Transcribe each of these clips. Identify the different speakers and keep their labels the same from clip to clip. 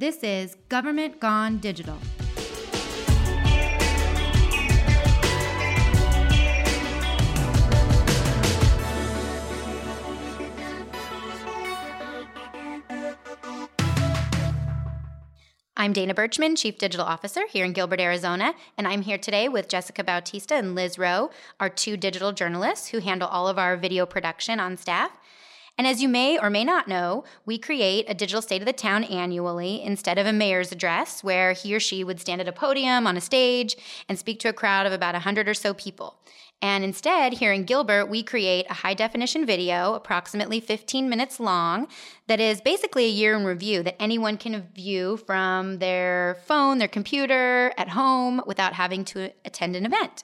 Speaker 1: This is Government Gone Digital. I'm Dana Berchman, Chief Digital Officer here in Gilbert, Arizona, and I'm here today with Jessica Bautista and Liz Rowe, our two digital journalists who handle all of our video production on staff. And as you may or may not know, we create a digital state of the town annually instead of a mayor's address where he or she would stand at a podium on a stage and speak to a crowd of about 100 or so people. And instead, here in Gilbert, we create a high definition video, approximately 15 minutes long, that is basically a year in review that anyone can view from their phone, their computer, at home without having to attend an event.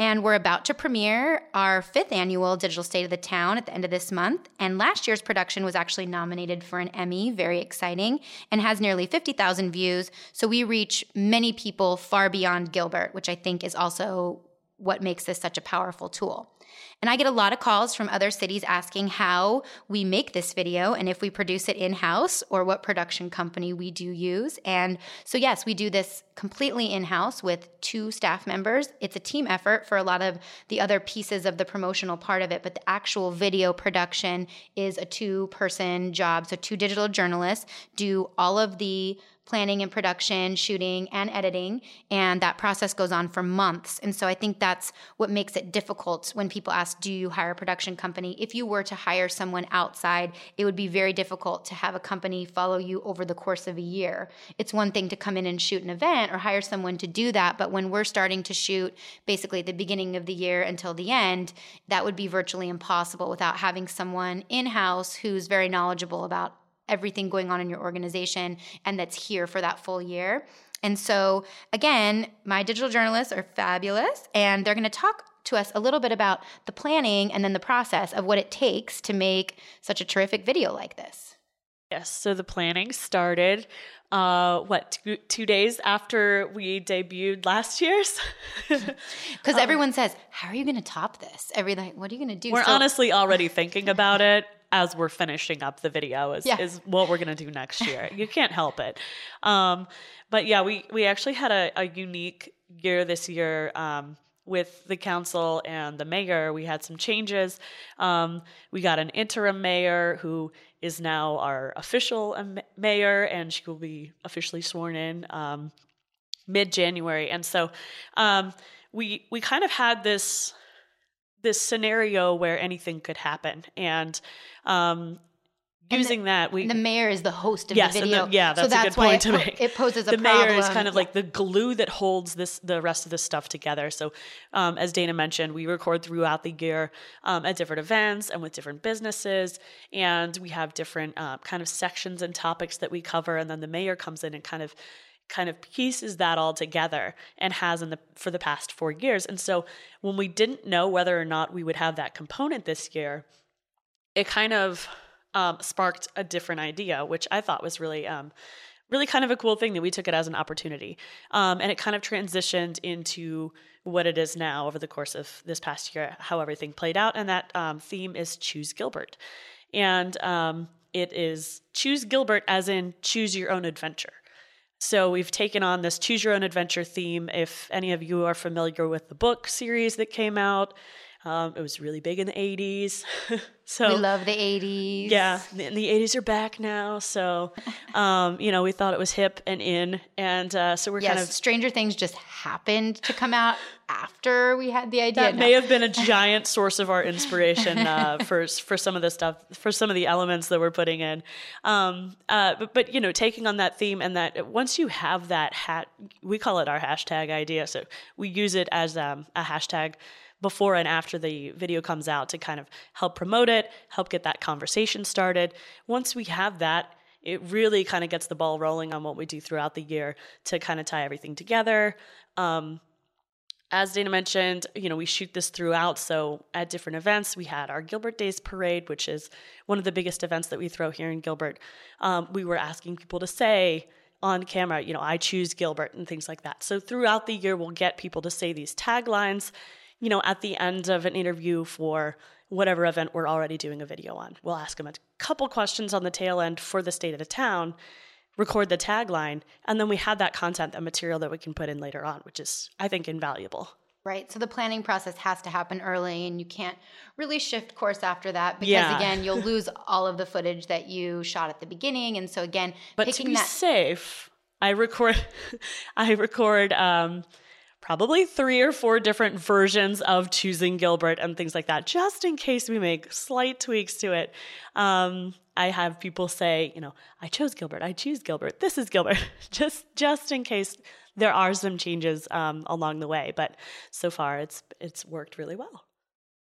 Speaker 1: And we're about to premiere our fifth annual Digital State of the Town at the end of this month. And last year's production was actually nominated for an Emmy, very exciting, and has nearly 50,000 views. So we reach many people far beyond Gilbert, which I think is also what makes this such a powerful tool. And I get a lot of calls from other cities asking how we make this video and if we produce it in house or what production company we do use. And so, yes, we do this completely in house with two staff members. It's a team effort for a lot of the other pieces of the promotional part of it, but the actual video production is a two person job. So, two digital journalists do all of the planning and production, shooting and editing. And that process goes on for months. And so I think that's what makes it difficult when people ask, Do you hire a production company? If you were to hire someone outside, it would be very difficult to have a company follow you over the course of a year. It's one thing to come in and shoot an event or hire someone to do that. But when we're starting to shoot basically at the beginning of the year until the end, that would be virtually impossible without having someone in house who's very knowledgeable about everything going on in your organization and that's here for that full year. And so, again, my digital journalists are fabulous and they're going to talk to us a little bit about the planning and then the process of what it takes to make such a terrific video like this.
Speaker 2: Yes, so the planning started uh what two, two days after we debuted last year's
Speaker 1: because um, everyone says how are you going to top this every like what are you going to do
Speaker 2: we're so- honestly already thinking about it as we're finishing up the video is, yeah. is what we're going to do next year. you can't help it. Um, but yeah, we, we actually had a, a unique year this year. Um, with the council and the mayor, we had some changes. Um, we got an interim mayor who is now our official mayor, and she will be officially sworn in um, mid January. And so um, we we kind of had this this scenario where anything could happen. And um, using
Speaker 1: the,
Speaker 2: that we
Speaker 1: the mayor is the host of yes, the video.
Speaker 2: the, yeah that's, so that's a good point to make.
Speaker 1: it poses a
Speaker 2: the
Speaker 1: problem.
Speaker 2: mayor is kind of like the glue that holds this the rest of this stuff together. So um, as dana mentioned we record throughout the year um, at different events and with different businesses. And we have different uh, kind of sections and topics that we cover. And then the mayor comes in and kind of kind of pieces that all together and has in the for the past 4 years. And so when we didn't know whether or not we would have that component this year, it kind of um, sparked a different idea, which I thought was really um, really kind of a cool thing that we took it as an opportunity. Um, and it kind of transitioned into what it is now over the course of this past year, how everything played out. And that um, theme is Choose Gilbert. And um, it is Choose Gilbert as in choose your own adventure. So we've taken on this choose your own adventure theme. If any of you are familiar with the book series that came out, um, it was really big in the 80s.
Speaker 1: so we love the 80s.
Speaker 2: Yeah, the, the 80s are back now. So, um, you know, we thought it was hip and in. And uh, so we're
Speaker 1: yes,
Speaker 2: kind of.
Speaker 1: Stranger Things just happened to come out after we had the idea.
Speaker 2: That no. may have been a giant source of our inspiration uh, for for some of the stuff, for some of the elements that we're putting in. Um, uh, but, but, you know, taking on that theme and that once you have that hat, we call it our hashtag idea. So we use it as um, a hashtag before and after the video comes out to kind of help promote it, help get that conversation started. Once we have that, it really kind of gets the ball rolling on what we do throughout the year to kind of tie everything together. Um, as Dana mentioned, you know, we shoot this throughout. So at different events, we had our Gilbert Days Parade, which is one of the biggest events that we throw here in Gilbert. Um, we were asking people to say on camera, you know, I choose Gilbert and things like that. So throughout the year, we'll get people to say these taglines you know, at the end of an interview for whatever event we're already doing a video on. We'll ask them a couple questions on the tail end for the state of the town. record the tagline, and then we have that content, that material that we can put in later on, which is, I think, invaluable.
Speaker 1: Right. So the planning process has to happen early and you can't really shift course after that because
Speaker 2: Yeah.
Speaker 1: again, you'll lose all of the footage that you shot at the beginning. And so again,
Speaker 2: But to be
Speaker 1: that
Speaker 2: safe, I record, I record um, probably three or four different versions of choosing Gilbert and things like that, just in case we make slight tweaks to it. Um, I have people say, you know, I chose Gilbert, I choose Gilbert, this is Gilbert, just just in case there are some changes um, along the way. But so far, it's it's worked really well.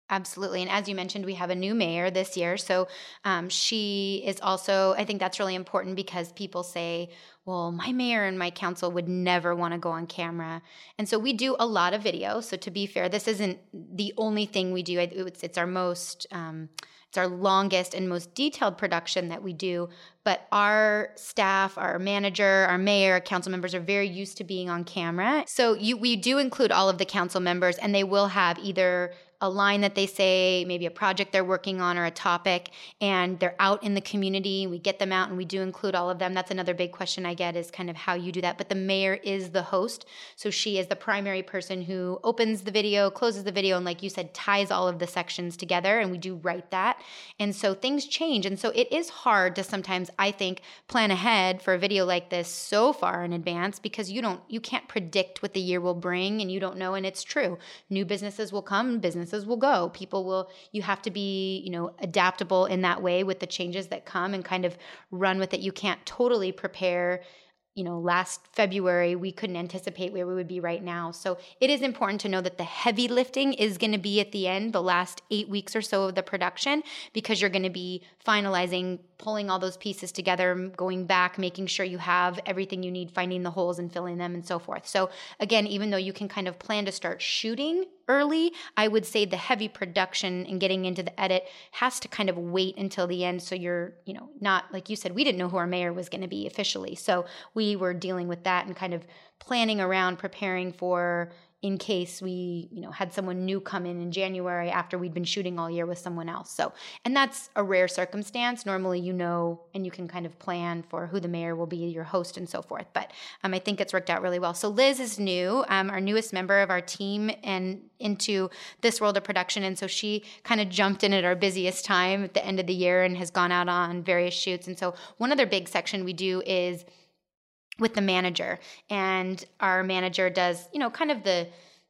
Speaker 1: Absolutely. And as you mentioned, we have a new mayor this year. So um, she is also, I think that's really important because people say, well, my mayor and my council would never want to go on camera. And so we do a lot of video. So to be fair, this isn't the only thing we do. It's, it's our most, um, it's our longest and most detailed production that we do. But our staff, our manager, our mayor, council members are very used to being on camera. So you, we do include all of the council members, and they will have either a line that they say, maybe a project they're working on or a topic, and they're out in the community. We get them out and we do include all of them. That's another big question I get is kind of how you do that. But the mayor is the host. So she is the primary person who opens the video, closes the video, and like you said, ties all of the sections together. And we do write that. And so things change. And so it is hard to sometimes, I think, plan ahead for a video like this so far in advance because you don't, you can't predict what the year will bring and you don't know. And it's true. New businesses will come, businesses will go. People will, you have to be, you know, adaptable in that way with the changes that come and kind of run with it. You can't totally prepare you know, last February, we couldn't anticipate where we would be right now. So it is important to know that the heavy lifting is going to be at the end, the last eight weeks or so of the production, because you're going to be finalizing, pulling all those pieces together, going back, making sure you have everything you need, finding the holes and filling them, and so forth. So again, even though you can kind of plan to start shooting early, I would say the heavy production and getting into the edit has to kind of wait until the end. So you're, you know, not like you said, we didn't know who our mayor was going to be officially. So we were dealing with that and kind of planning around preparing for in case we you know had someone new come in in January after we'd been shooting all year with someone else. So and that's a rare circumstance. Normally you know and you can kind of plan for who the mayor will be your host and so forth. But um, I think it's worked out really well. So Liz is new um, our newest member of our team and into this world of production. And so she kind of jumped in at our busiest time at the end of the year and has gone out on various shoots. And so one other big section we do is with the manager and our manager does you know kind of the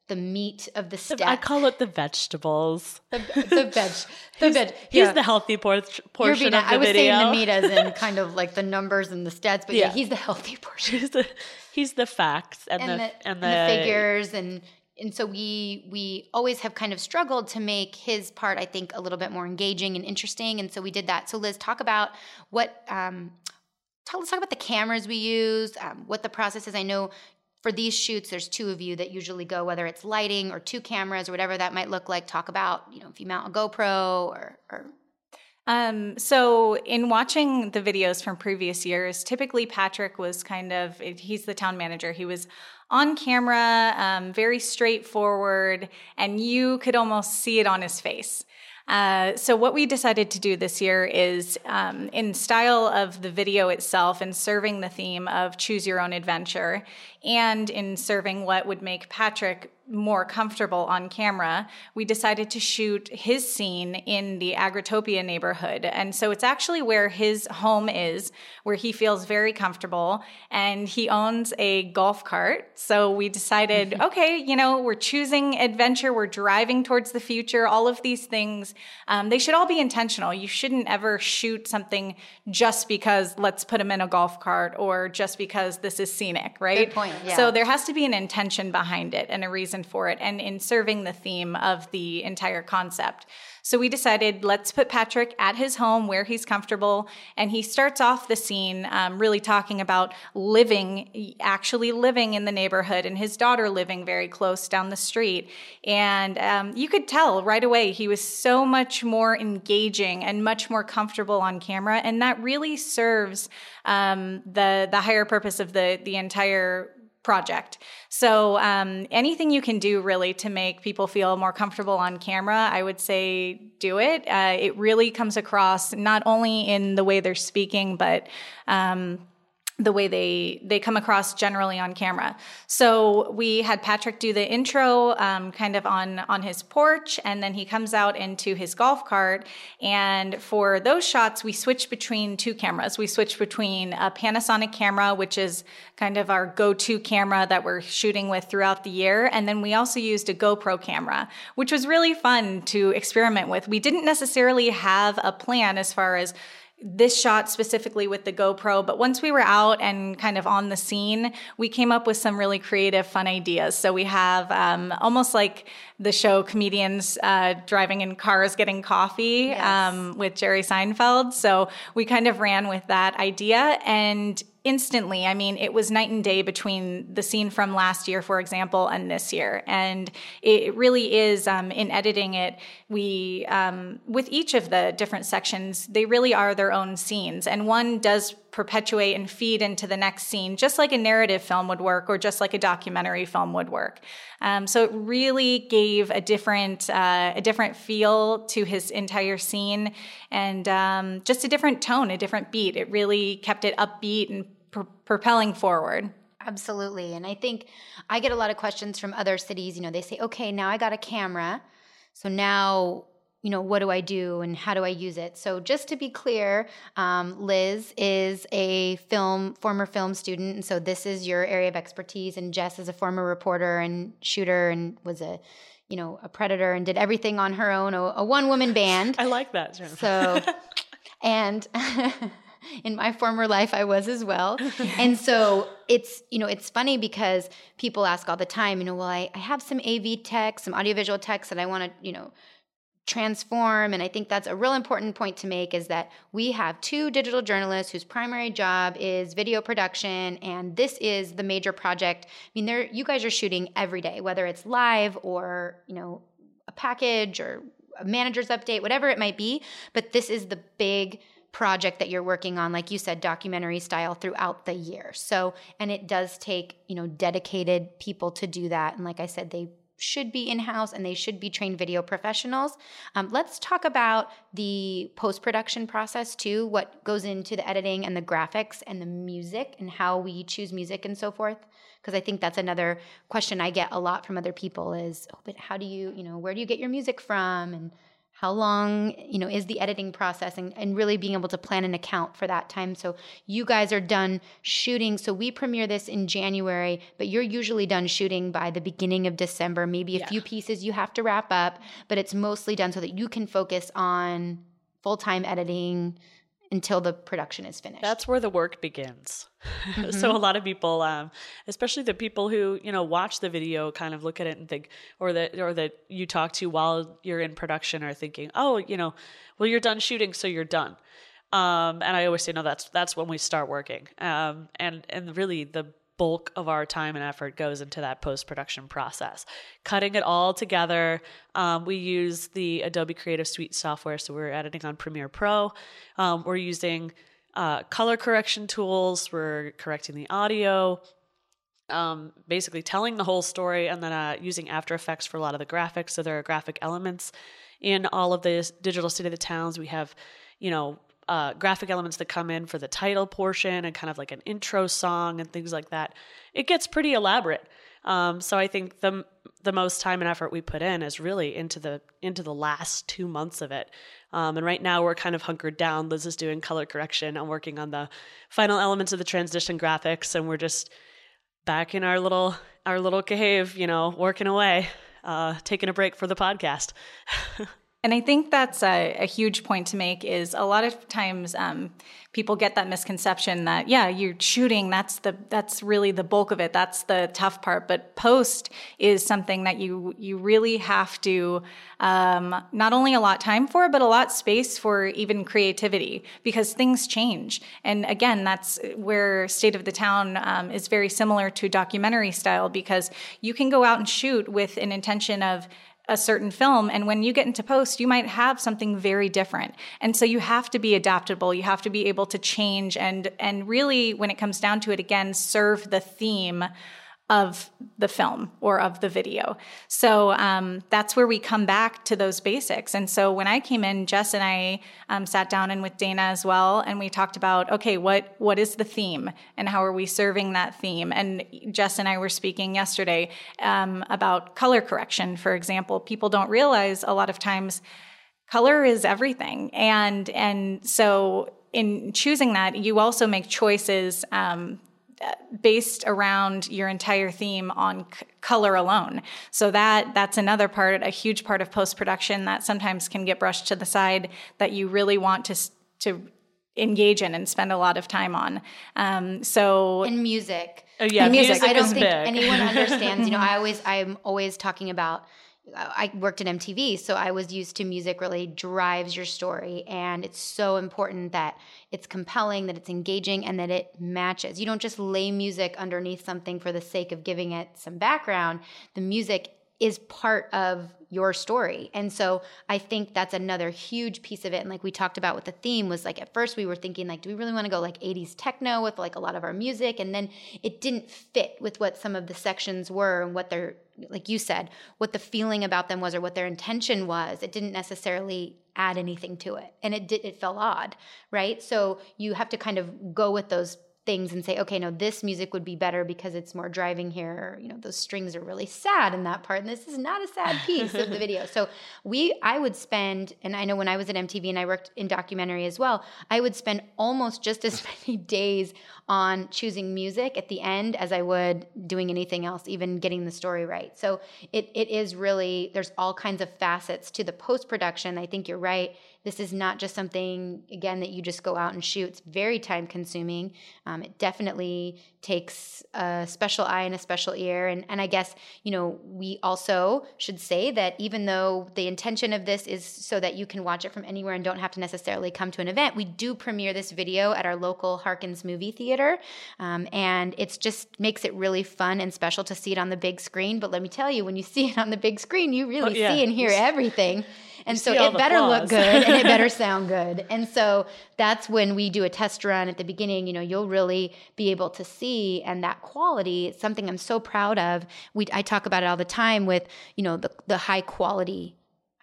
Speaker 1: the meat of the step
Speaker 2: I call it the vegetables.
Speaker 1: the, the veg the
Speaker 2: He's,
Speaker 1: veg
Speaker 2: he's
Speaker 1: yeah.
Speaker 2: the healthy por- portion of the
Speaker 1: I was
Speaker 2: video.
Speaker 1: saying the meat as in kind of like the numbers and the stats, but yeah,
Speaker 2: Yeah.
Speaker 1: he's the healthy portion
Speaker 2: he's, the, he's the facts and,
Speaker 1: and
Speaker 2: the,
Speaker 1: the,
Speaker 2: and
Speaker 1: and the figures and and so we we always have kind of struggled to make his part I think a little bit more engaging and interesting and so we did that. So Liz, talk about what um let's talk about the cameras we use, um, what the process is. I know for these shoots, there's two of you that usually go, whether it's lighting or two cameras or whatever that might look like. Talk about, you know, if you mount a GoPro or, or
Speaker 3: Um, so, in watching the videos from previous years, typically Patrick was kind of, he's the town manager. He was on camera, um, very straightforward, and you could almost see it on his face. Uh, so what we decided to do this year is um, in style of the video itself and serving the theme of choose your own adventure and in serving what would make patrick more comfortable on camera we decided to shoot his scene in the agritopia neighborhood and so it's actually where his home is where he feels very comfortable and he owns a golf cart so we decided okay you know we're choosing adventure we're driving towards the future all of these things um, they should all be intentional. You shouldn't ever shoot something just because let's put him in a golf cart or just because this is scenic, right?
Speaker 1: Good point, yeah.
Speaker 3: So there has to be an intention behind it and a reason for it, and in serving the theme of the entire concept. So we decided let's put Patrick at his home where he's comfortable. And he starts off the scene um, really talking about living, actually living in the neighborhood, and his daughter living very close down the street. And um, you could tell right away he was so much more engaging and much more comfortable on camera. And that really serves um, the, the higher purpose of the, the entire project. So um, anything you can do really to make people feel more comfortable on camera, I would say do it. Uh, it really comes across not only in the way they're speaking, but um, the way they they come across generally on camera. So we had Patrick do the intro, um, kind of on on his porch, and then he comes out into his golf cart. And for those shots, we switched between two cameras. We switched between a Panasonic camera, which is kind of our go-to camera that we're shooting with throughout the year, and then we also used a GoPro camera, which was really fun to experiment with. We didn't necessarily have a plan as far as this shot specifically with the GoPro, but once we were out and kind of on the scene, we came up with some really creative, fun ideas. So we have um, almost like the show comedians uh, driving in cars getting coffee yes. um, with Jerry Seinfeld. So we kind of ran with that idea and instantly. I mean, it was night and day between the scene from last year, for example, and this year. And it really is um, in editing it. We um, with each of the different sections, they really are their own scenes, and one does perpetuate and feed into the next scene, just like a narrative film would work, or just like a documentary film would work. Um, so it really gave a different uh, a different feel to his entire scene, and um, just a different tone, a different beat. It really kept it upbeat and pr- propelling forward.
Speaker 1: Absolutely, and I think I get a lot of questions from other cities. You know, they say, "Okay, now I got a camera." So now you know, what do I do and how do I use it? So, just to be clear, um, Liz is a film, former film student. And so, this is your area of expertise. And Jess is a former reporter and shooter and was a, you know, a predator and did everything on her own, a, a one woman band.
Speaker 2: I like that.
Speaker 1: So, and. in my former life I was as well. and so it's, you know, it's funny because people ask all the time, you know, well, I, I have some AV tech, some audiovisual tech that I want to, you know, transform. And i think that's a real important point to make is that we have two digital journalists whose primary job is video production. And this is the major project. I mean there you guys are shooting every day whether it's live or you know a package or a manager's update whatever it might be. But this is the big project that you're working on like you said documentary style throughout the year so and it does take you know dedicated people to do that and like i said they should be in house and they should be trained video professionals. Um, let's talk about the post production process too, what goes into the editing and the graphics and the music and how we choose music and so forth. Because I think that's another question I get a lot from other people is, oh, but how do you, you know, where do you get your music from? And how long you know is the editing process and, and really being able to plan an account for that time. So you guys are done shooting. So we premiere this in january but you're usually done shooting by the beginning of december. Maybe a yeah. few pieces you have to wrap up but it's mostly done so that you can focus on full-time editing until the production is finished.
Speaker 2: That's where the work begins. Mm-hmm. so a lot of people, um, especially the people who you know watch the video, kind of look at it and think, or that or that you talk to while you're in production, are thinking, oh, you know, well you're done shooting, so you're done. Um, and I always say, no, that's that's when we start working. Um, and and really the bulk of our time and effort goes into that post production process. Cutting it all together, um, we use the Adobe Creative Suite software. So we're editing on Premiere Pro. Um, we're using uh, color correction tools, we're correcting the audio. Um, basically, telling the whole story, and then uh, using After Effects for a lot of the graphics. So there are graphic elements in all of the digital state of the towns. We have, you know, uh, graphic elements that come in for the title portion and kind of like an intro song and things like that. It gets pretty elaborate. Um, so I think the the most time and effort we put in is really into the into the last two months of it. Um, and right now we're kind of hunkered down. Liz is doing color correction. I'm working on the final elements of the transition graphics, and we're just back in our little our little cave, you know, working away, uh, taking a break for the podcast.
Speaker 3: And I think that's a, a, huge point to make is a lot of times um, people get that misconception that yeah you're shooting that's the that's really the bulk of it that's the tough part. But post is something that you you really have to um, not only allot time for but a lot space for even creativity because things change. And again that's where state of the town um, is very similar to documentary style because you can go out and shoot with an intention of a certain film and when you get into post you might have something very different. And so you have to be adaptable. You have to be able to change and and really when it comes down to it again serve the theme of the film or of the video. So um, that's where we come back to those basics. And so when I came in, Jess and I um, sat down and with Dana as well, and we talked about okay, what what is the theme and how are we serving that theme? And Jess and I were speaking yesterday um, about color correction, for example. People don't realize a lot of times color is everything, and and so in choosing that, you also make choices um, based around your entire theme on c- color alone. So that that's another part, a huge part of post production that sometimes can get brushed to the side that you really want to to engage in and spend a lot of time on. Um, so
Speaker 1: in music,
Speaker 2: oh, yeah,
Speaker 1: music.
Speaker 2: music
Speaker 1: I don't
Speaker 2: is
Speaker 1: think
Speaker 2: big.
Speaker 1: anyone understands. You know, I always I'm always talking about I worked at MTV, so I was used to music really drives your story. And it's so important that it's compelling, that it's engaging, and that it matches. You don't just lay music underneath something for the sake of giving it some background. The music is part of your story. And so I think that's another huge piece of it. And like we talked about with the theme was like at first we were thinking like, do we really want to go like 80s techno with like a lot of our music? And then it didn't fit with what some of the sections were and what they're like you said, what the feeling about them was or what their intention was. It didn't necessarily add anything to it. And it did it felt odd, right? So you have to kind of go with those things and say, okay, no, this music would be better because it's more driving here. You know, those strings are really sad in that part, and this is not a sad piece of the video. So we, I would spend, and I know when I was at MTV and I worked in documentary as well, I would spend almost just as many days on choosing music at the end as I would doing anything else, even getting the story right. So it it is really there's all kinds of facets to the post production. I think you're right this is not just something, again, that you just go out and shoot. It's very time consuming. Um, it definitely takes a special eye and a special ear. And, and I guess, you know, we also should say that even though the intention of this is so that you can watch it from anywhere and don't have to necessarily come to an event, we do premiere this video at our local Harkins movie theater. Um, and it's just makes it really fun and special to see it on the big screen. But let me tell you, when you see it on the big screen, you really
Speaker 2: Oh, yeah.
Speaker 1: see and hear everything. And so it better look good and it better sound good. And so that's when we do a test run at the beginning, you know, you'll really be able to see and that quality, it's something I'm so proud of. We I talk about it all the time with, you know, the the high quality,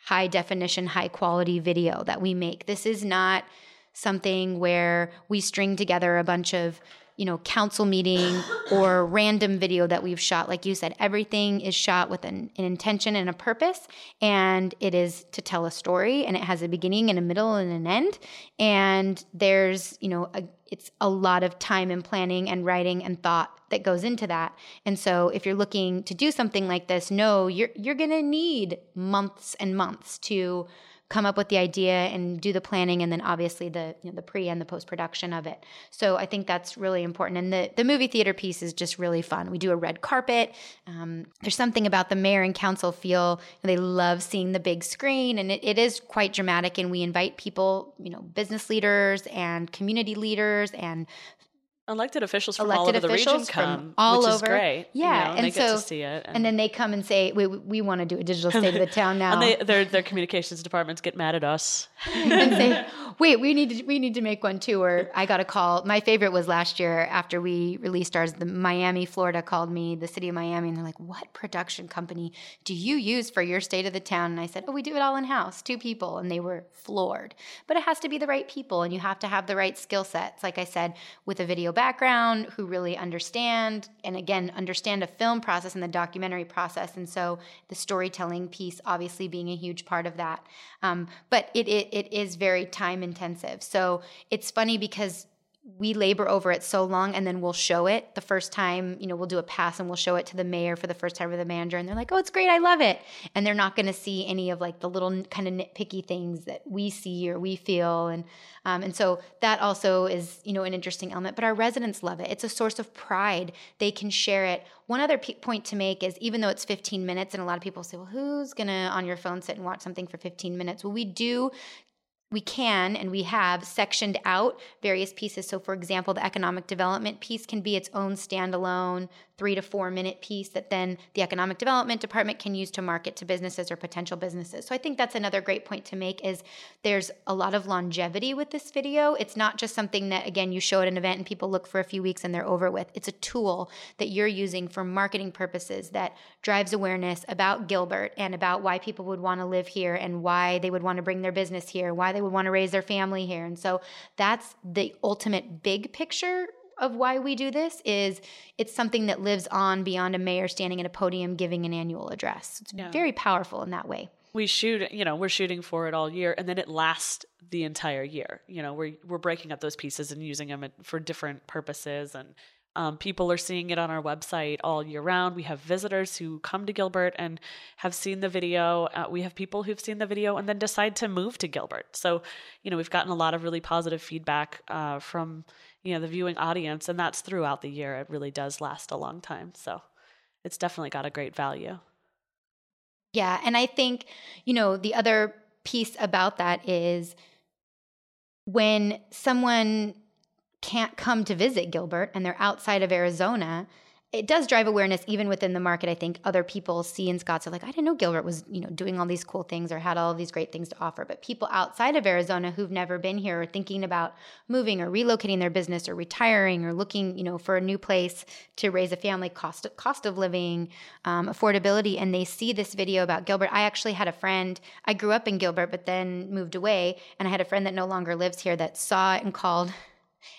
Speaker 1: high definition, high quality video that we make. This is not something where we string together a bunch of you know council meeting or random video that we've shot. Like you said everything is shot with an, an intention and a purpose and it is to tell a story and it has a beginning and a middle and an end. And there's you know a, it's a lot of time and planning and writing and thought that goes into that. And so if you're looking to do something like this no you're you're going to need months and months to come up with the idea and do the planning and then obviously the you know, the pre and the post production of it. So I think that's really important. And the the movie theater piece is just really fun. We do a red carpet. Um, there's something about the mayor and council feel they love seeing the big screen and it, it is quite dramatic. And we invite people, you know, business leaders and community leaders and
Speaker 2: Elected officials from
Speaker 1: elected
Speaker 2: all over the region come,
Speaker 1: all
Speaker 2: which
Speaker 1: over.
Speaker 2: is great. you
Speaker 1: Yeah,
Speaker 2: know,
Speaker 1: and
Speaker 2: they get to see it,
Speaker 1: and then they come and say, "We we want to do a digital state of the town now."
Speaker 2: and they, their their communications departments get mad at us.
Speaker 1: and say, "Wait, we need to we need to make one too." Or I got a call. My favorite was last year after we released ours. The Miami, Florida, called me, the city of Miami, and they're like, "What production company do you use for your state of the town?" And I said, "Oh, we do it all in house, two people," and they were floored. But it has to be the right people, and you have to have the right skill sets. Like I said, with a video background, who really understand, and again, understand a film process and the documentary process, and so the storytelling piece, obviously, being a huge part of that. Um, but it, it it is very time intensive. So it's funny because we labor over it so long and then we'll show it the first time you know we'll do a pass and we'll show it to the mayor for the first time with the manager and they're like oh it's great i love it. And they're not going to see any of like the little kind of nitpicky things that we see or we feel and um, and so that also is you know an interesting element but our residents love it. It's a source of pride. They can share it. One other p- point to make is even though it's 15 minutes and a lot of people say well who's going to on your phone sit and watch something for 15 minutes? Well we do we can and we have sectioned out various pieces. So, for example, the economic development piece can be its own standalone three to four minute piece that then the economic development department can use to market to businesses or potential businesses. So I think that's another great point to make is there's a lot of longevity with this video. It's not just something that again you show at an event and people look for a few weeks and they're over with. It's a tool that you're using for marketing purposes that drives awareness about Gilbert and about why people would want to live here and why they would want to bring their business here, why they would want to raise their family here. And so that's the ultimate big picture of why we do this is it's something that lives on beyond a mayor standing at a podium giving an annual address. It's yeah. very powerful in that way.
Speaker 2: We shoot, you know, we're shooting for it all year and then it lasts the entire year. You know, we're we're breaking up those pieces and using them for different purposes and um, people are seeing it on our website all year round. We have visitors who come to Gilbert and have seen the video. Uh, we have people who've seen the video and then decide to move to Gilbert. So, you know, we've gotten a lot of really positive feedback uh, from you know the viewing audience and that's throughout the year it really does last a long time so it's definitely got a great value
Speaker 1: yeah and i think you know the other piece about that is when someone can't come to visit gilbert and they're outside of arizona it does drive awareness even within the market. I think other people see in Scotts are like I didn't know Gilbert was you know doing all these cool things or had all these great things to offer. But people outside of Arizona who've never been here or thinking about moving or relocating their business or retiring or looking you know for a new place to raise a family, cost cost of living, um, affordability, and they see this video about Gilbert. I actually had a friend. I grew up in Gilbert, but then moved away, and I had a friend that no longer lives here that saw it and called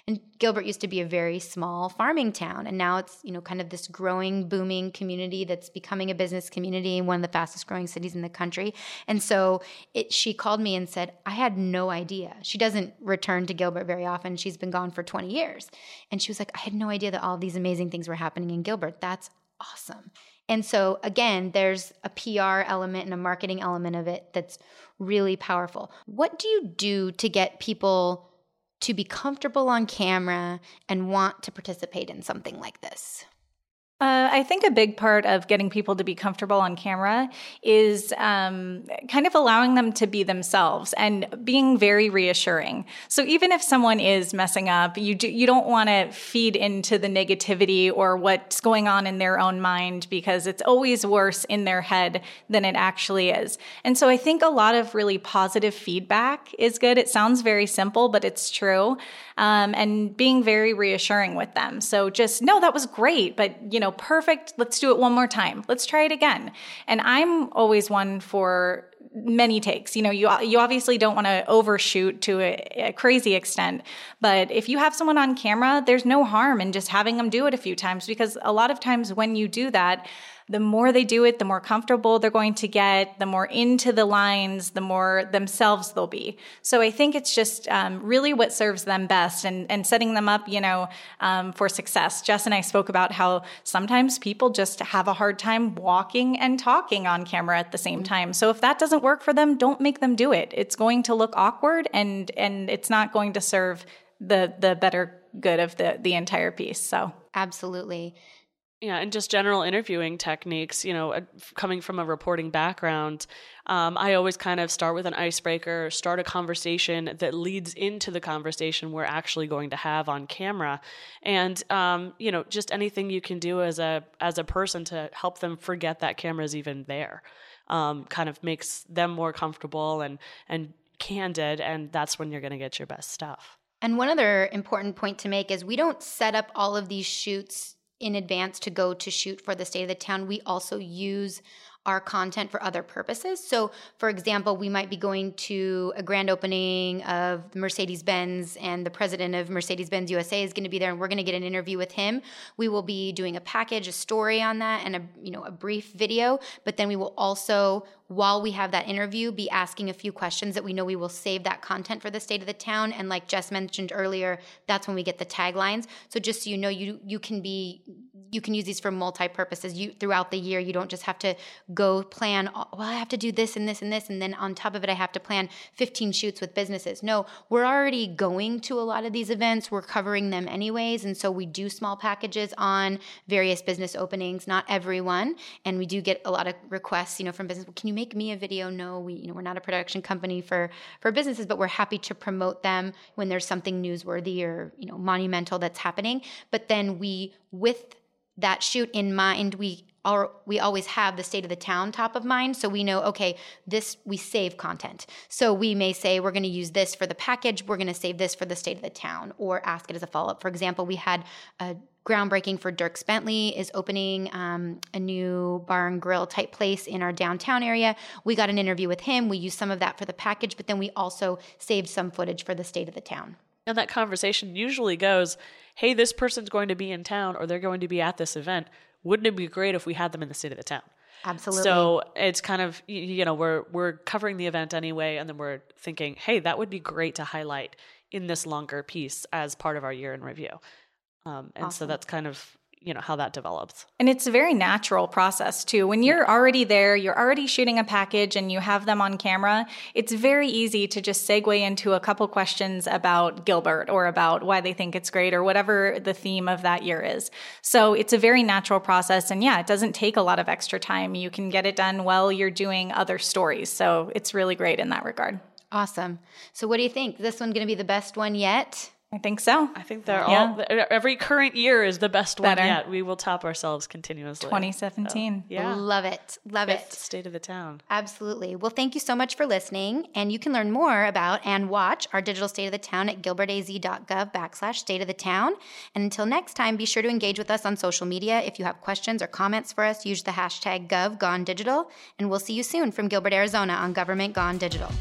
Speaker 1: and Gilbert used to be a very small farming town, and now it's you know kind of this growing, booming community that's becoming a business community and one of the fastest growing cities in the country. And so it, she called me and said, "I had no idea." She doesn't return to Gilbert very often. She's been gone for 20 years, and she was like, "I had no idea that all these amazing things were happening in Gilbert. That's awesome." And so again, there's a PR element and a marketing element of it that's really powerful. What do you do to get people to be comfortable on camera and want to participate in something like this?
Speaker 3: Uh, I think a big part of getting people to be comfortable on camera is um, kind of allowing them to be themselves and being very reassuring. So even if someone is messing up, you do, you don't want to feed into the negativity or what's going on in their own mind because it's always worse in their head than it actually is. And so I think a lot of really positive feedback is good. It sounds very simple, but it's true. Um, and being very reassuring with them. So just no, that was great, but you know perfect. Let's do it one more time. Let's try it again. And I'm always one for many takes. You know, you you obviously don't want to overshoot to a, a, crazy extent, but if you have someone on camera, there's no harm in just having them do it a few times because a lot of times when you do that, the more they do it, the more comfortable they're going to get, the more into the lines, the more themselves they'll be. So I think it's just um, really what serves them best and, and setting them up, you know, um, for success. Jess and I spoke about how sometimes people just have a hard time walking and talking on camera at the same time. So if that doesn't work for them, don't make them do it. It's going to look awkward and and it's not going to serve the the better good of the the entire piece. So
Speaker 1: absolutely.
Speaker 2: Yeah, and just general interviewing techniques, you know, coming from a reporting background, um, I always kind of start with an icebreaker, start a conversation that leads into the conversation we're actually going to have on camera, and um, you know, just anything you can do as a as a person to help them forget that camera's even there, um, kind of makes them more comfortable and and candid, and that's when you're going to get your best stuff.
Speaker 1: And one other important point to make is we don't set up all of these shoots in advance to go to shoot for the state of the town, we also use our content for other purposes. So, for example, we might be going to a grand opening of Mercedes Benz, and the president of Mercedes Benz USA is going to be there, and we're going to get an interview with him. We will be doing a package, a story on that, and a you know a brief video. But then we will also, while we have that interview, be asking a few questions that we know we will save that content for the state of the town. And like Jess mentioned earlier, that's when we get the taglines. So just so you know, you you can be you can use these for multi purposes. You throughout the year, you don't just have to go plan. Oh, well, I have to do this and this and this, and then on top of it, I have to plan 15 shoots with businesses. No, we're already going to a lot of these events. We're covering them anyways, and so we do small packages on various business openings. Not everyone, and we do get a lot of requests, you know, from business. Can you make me a video? No, we, you know, we're not a production company for for businesses, but we're happy to promote them when there's something newsworthy or you know monumental that's happening. But then we, with that shoot in mind, we we always have the state of the town top of mind. So we know, okay, this, we save content. So we may say, we're going to use this for the package, we're going to save this for the state of the town, or ask it as a follow up. For example, we had a groundbreaking for Dierks Bentley is opening um, a new bar and grill type place in our downtown area. We got an interview with him. We used some of that for the package, but then we also saved some footage for the state of the town.
Speaker 2: And that conversation usually goes, hey, this person's going to be in town or they're going to be at this event. Wouldn't it be great if we had them in the state of the town?
Speaker 1: Absolutely.
Speaker 2: So it's kind of you know we're we're covering the event anyway, and then we're thinking, hey, that would be great to highlight in this longer piece as part of our year in review. Um, and awesome. so that's kind of you know how that develops.
Speaker 3: And it's a very natural process too. When you're already there you're already shooting a package and you have them on camera it's very easy to just segue into a couple questions about gilbert or about why they think it's great or whatever the theme of that year is. So it's a very natural process and yeah it doesn't take a lot of extra time. You can get it done while you're doing other stories so it's really great in that regard.
Speaker 1: Awesome. So what do you think? This one going to be the best one yet
Speaker 3: I think so.
Speaker 2: I think they're yeah. all every current year is the best Better. one yet. We will top ourselves continuously.
Speaker 3: 2017.
Speaker 1: So, yeah. Love it. Love
Speaker 2: Fifth
Speaker 1: it.
Speaker 2: State of the town.
Speaker 1: Absolutely. Well, thank you so much for listening. And you can learn more about and watch our digital state of the town at gilbertaz.gov backslash state of the town. And until next time, be sure to engage with us on social media. If you have questions or comments for us, use the hashtag GovGoneDigital. And we'll see you soon from Gilbert, Arizona on Government Gone Digital.